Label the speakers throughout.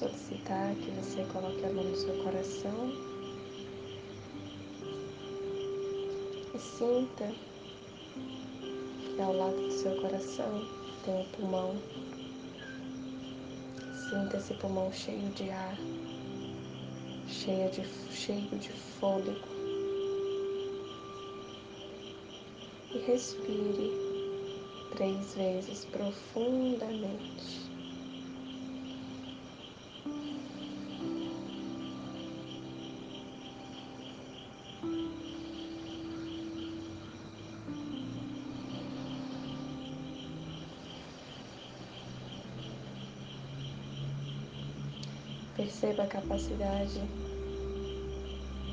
Speaker 1: solicitar que você coloque ela no seu coração e sinta que ao lado do seu coração tem um pulmão. Sinta esse pulmão cheio de ar, cheio de, cheio de fôlego. E respire três vezes profundamente. Perceba a capacidade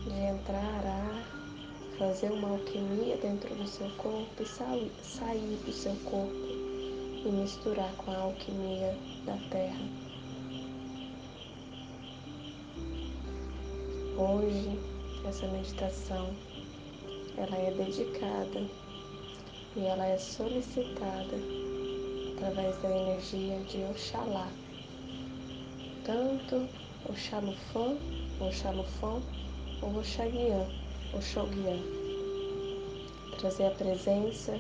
Speaker 1: de entrar ar, fazer uma alquimia dentro do seu corpo e sair do seu corpo e misturar com a alquimia da terra. Hoje, essa meditação ela é dedicada e ela é solicitada através da energia de Oxalá tanto o Xalufã, o Xalufão, ou o Xoguian. Trazer a presença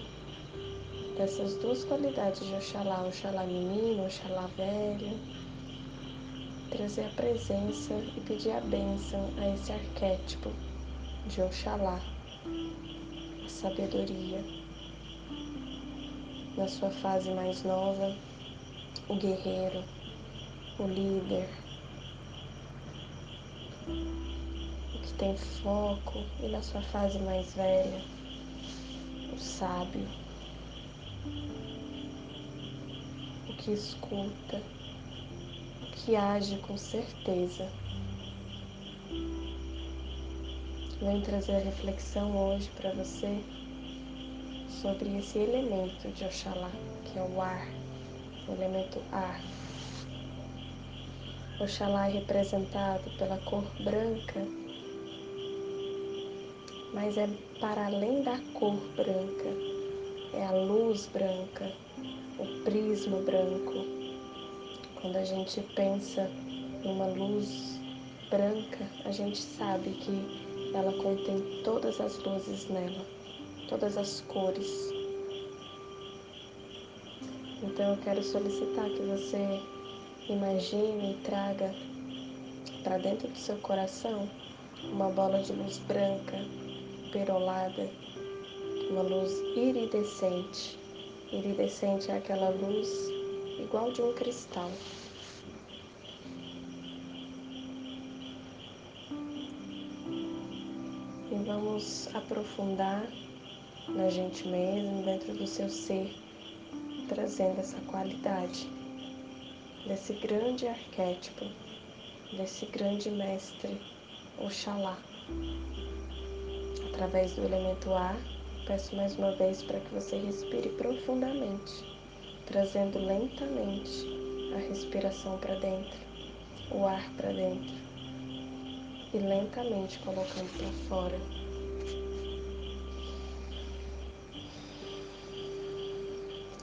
Speaker 1: dessas duas qualidades de Oxalá, Oxalá menino, Oxalá velho. Trazer a presença e pedir a bênção a esse arquétipo de Oxalá, a sabedoria. Na sua fase mais nova, o guerreiro, o líder, o que tem foco, e na sua fase mais velha, o sábio, o que escuta, o que age com certeza. Venho trazer a reflexão hoje para você sobre esse elemento de Oxalá, que é o ar, o elemento ar. Oxalá é representado pela cor branca, mas é para além da cor branca, é a luz branca, o prisma branco. Quando a gente pensa numa luz branca, a gente sabe que ela contém todas as luzes nela, todas as cores. Então eu quero solicitar que você Imagine e traga para dentro do seu coração uma bola de luz branca, perolada, uma luz iridescente. Iridescente é aquela luz igual de um cristal. E vamos aprofundar na gente mesmo, dentro do seu ser, trazendo essa qualidade desse grande arquétipo, desse grande mestre, Oxalá. Através do elemento ar, peço mais uma vez para que você respire profundamente, trazendo lentamente a respiração para dentro, o ar para dentro e lentamente colocando para fora.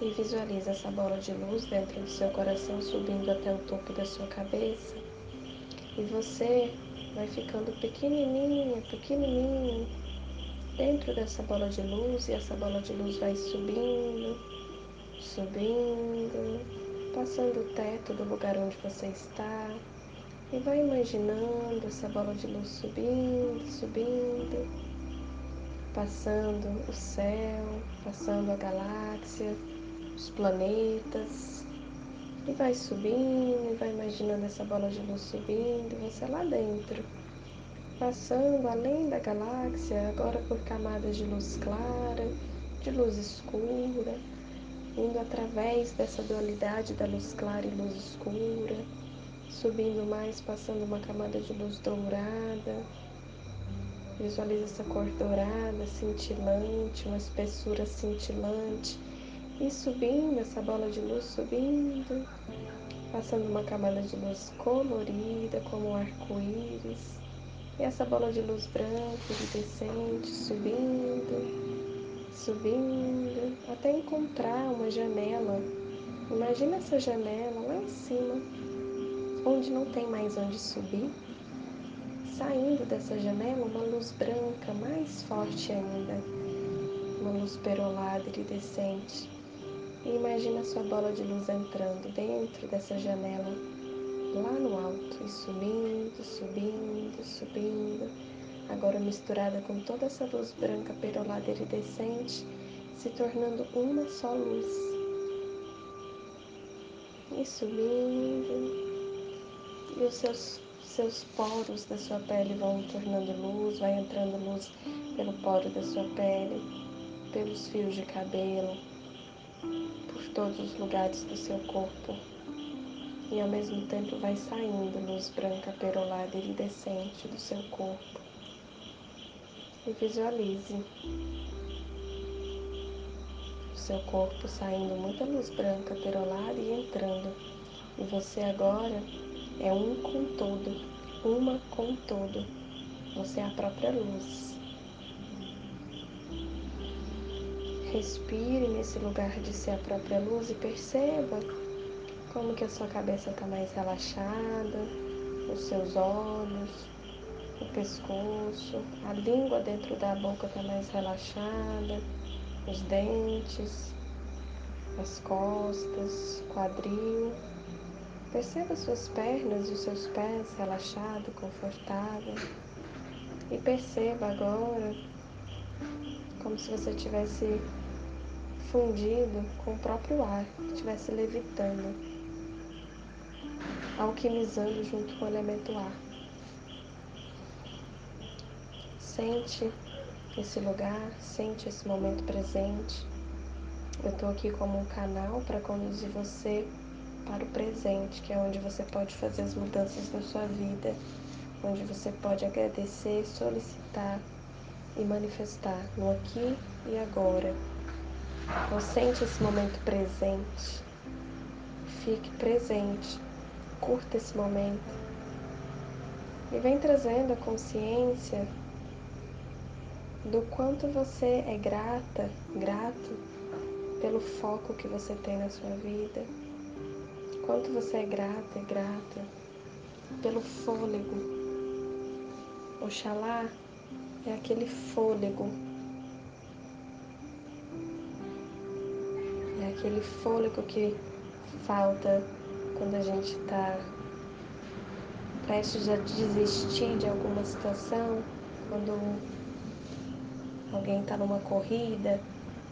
Speaker 1: E visualize essa bola de luz dentro do seu coração subindo até o topo da sua cabeça. E você vai ficando pequenininha, pequenininho dentro dessa bola de luz e essa bola de luz vai subindo, subindo, passando o teto do lugar onde você está. E vai imaginando essa bola de luz subindo, subindo, passando o céu, passando a galáxia, os planetas. E vai subindo, e vai imaginando essa bola de luz subindo, você lá dentro, passando além da galáxia, agora por camadas de luz clara, de luz escura, indo através dessa dualidade da luz clara e luz escura, subindo mais, passando uma camada de luz dourada. Visualiza essa cor dourada, cintilante, uma espessura cintilante e subindo, essa bola de luz subindo, passando uma camada de luz colorida, como um arco-íris. E essa bola de luz branca iridescente subindo, subindo, até encontrar uma janela. Imagina essa janela lá em cima, onde não tem mais onde subir, saindo dessa janela uma luz branca mais forte ainda, uma luz perolada iridescente. E imagina a sua bola de luz entrando dentro dessa janela, lá no alto, e subindo, subindo, subindo, agora misturada com toda essa luz branca perolada iridescente, se tornando uma só luz. E subindo, e os seus, seus poros da sua pele vão tornando luz, vai entrando luz pelo poro da sua pele, pelos fios de cabelo, por todos os lugares do seu corpo. E ao mesmo tempo vai saindo luz branca perolada iridescente do seu corpo. E visualize o seu corpo saindo muita luz branca perolada e entrando. E você agora é um com todo, uma com todo. Você é a própria luz. Respire nesse lugar de ser a própria luz e perceba como que a sua cabeça está mais relaxada, os seus olhos, o pescoço, a língua dentro da boca está mais relaxada, os dentes, as costas, quadril. Perceba suas pernas e os seus pés relaxados, confortável. E perceba agora como se você tivesse fundido com o próprio ar, estivesse levitando, alquimizando junto com o elemento ar. Sente esse lugar, sente esse momento presente. Eu estou aqui como um canal para conduzir você para o presente, que é onde você pode fazer as mudanças na sua vida, onde você pode agradecer, solicitar e manifestar no aqui e agora. Então sente esse momento presente. Fique presente. Curta esse momento. E vem trazendo a consciência do quanto você é grata, grato pelo foco que você tem na sua vida Quanto você é grata grata pelo fôlego. Oxalá é aquele fôlego. Aquele fôlego que falta quando a gente está prestes a desistir de alguma situação, quando alguém está numa corrida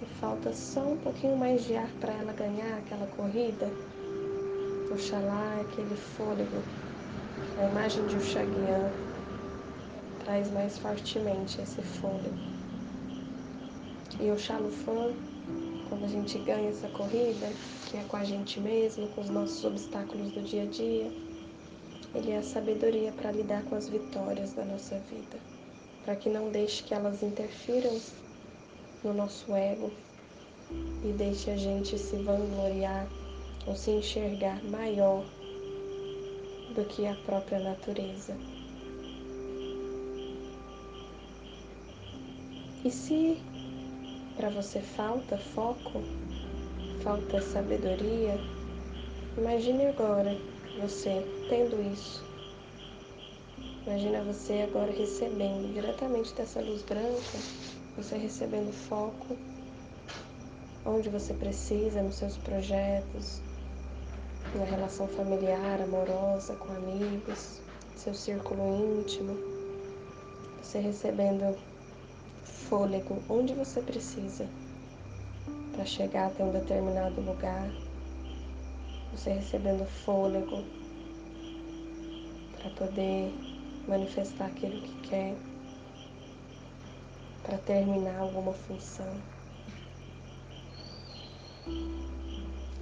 Speaker 1: e falta só um pouquinho mais de ar para ela ganhar aquela corrida. Oxalá, aquele fôlego, a imagem de Uxaguian traz mais fortemente esse fôlego. E o Xalufã, quando a gente ganha essa corrida, que é com a gente mesmo, com os nossos obstáculos do dia a dia, ele é a sabedoria para lidar com as vitórias da nossa vida, para que não deixe que elas interfiram no nosso ego e deixe a gente se vangloriar ou se enxergar maior do que a própria natureza. E se para você falta foco, falta sabedoria, imagine agora você tendo isso. Imagina você agora recebendo diretamente dessa luz branca, você recebendo foco onde você precisa nos seus projetos, na relação familiar, amorosa, com amigos, seu círculo íntimo, você recebendo fôlego onde você precisa para chegar até um determinado lugar, você recebendo fôlego para poder manifestar aquilo que quer, para terminar alguma função.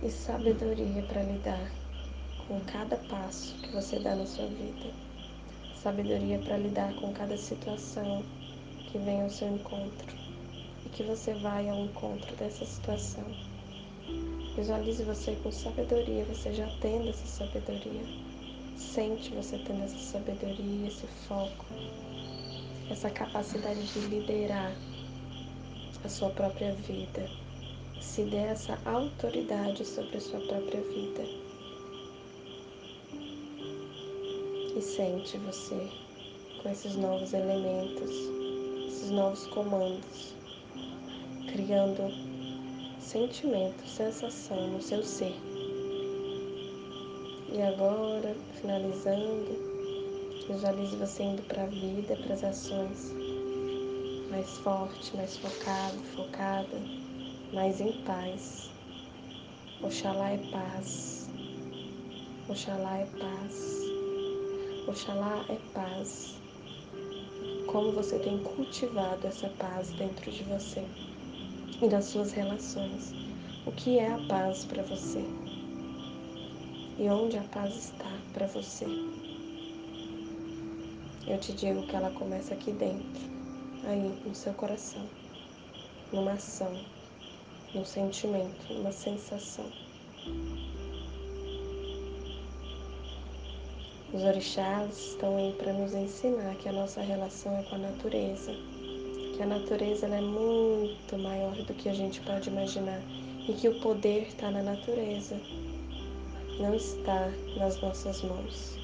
Speaker 1: e sabedoria para lidar com cada passo que você dá na sua vida. Sabedoria para lidar com cada situação que vem ao seu encontro e que você vai ao encontro dessa situação. Visualize você com sabedoria, você já tendo essa sabedoria. Sente você tendo essa sabedoria, esse foco, essa capacidade de liderar a sua própria vida se dê essa autoridade sobre a sua própria vida. E sente você com esses novos elementos, esses novos comandos, criando sentimento, sensação no seu ser. E agora, finalizando, visualize você indo para a vida, para as ações, mais forte, mais focado, focada, mais em paz. Oxalá é paz. Oxalá é paz. Oxalá é paz. Como você tem cultivado essa paz dentro de você e das suas relações. O que é a paz para você? E onde a paz está para você? Eu te digo que ela começa aqui dentro, aí no seu coração, numa ação, num sentimento, numa sensação. Os orixás estão aí para nos ensinar que a nossa relação é com a natureza, que a natureza é muito maior do que a gente pode imaginar e que o poder está na natureza, não está nas nossas mãos.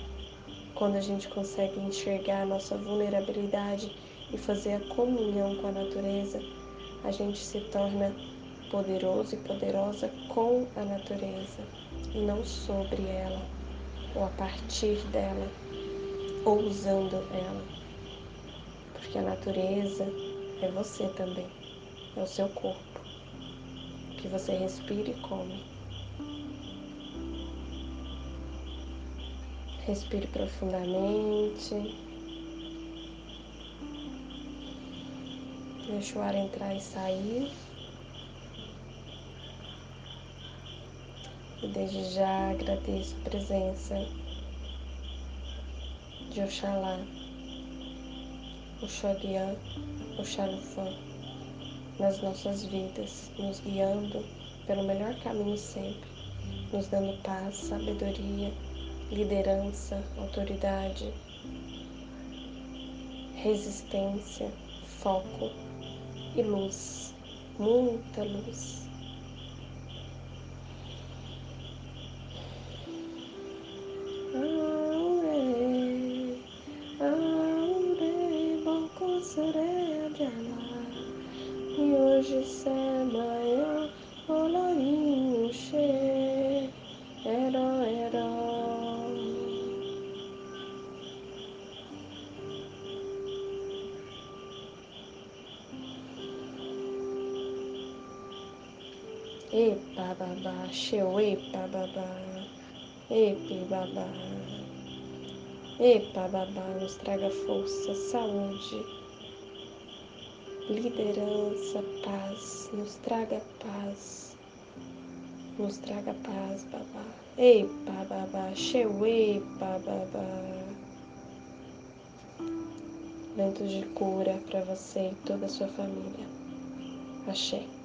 Speaker 1: Quando a gente consegue enxergar a nossa vulnerabilidade e fazer a comunhão com a natureza, a gente se torna poderoso e poderosa com a natureza e não sobre ela, ou a partir dela, ou usando ela. Porque a natureza é você também, é o seu corpo, que você respira e come. Respire profundamente. Deixa o ar entrar e sair. E desde já agradeço a presença de Oxalá, Oxodian, Oxalufã nas nossas vidas, nos guiando pelo melhor caminho sempre, nos dando paz, sabedoria liderança, autoridade, resistência, foco e luz, muita luz. Hoje maior, olorinho cheio, herói, herói. Epa babá, xeu, epa babá, epe babá. Epa babá, nos traga força, saúde, liderança, paz, nos traga paz, nos traga paz, babá. Epa babá, epa babá. Ventos de cura para você e toda a sua família. Axé.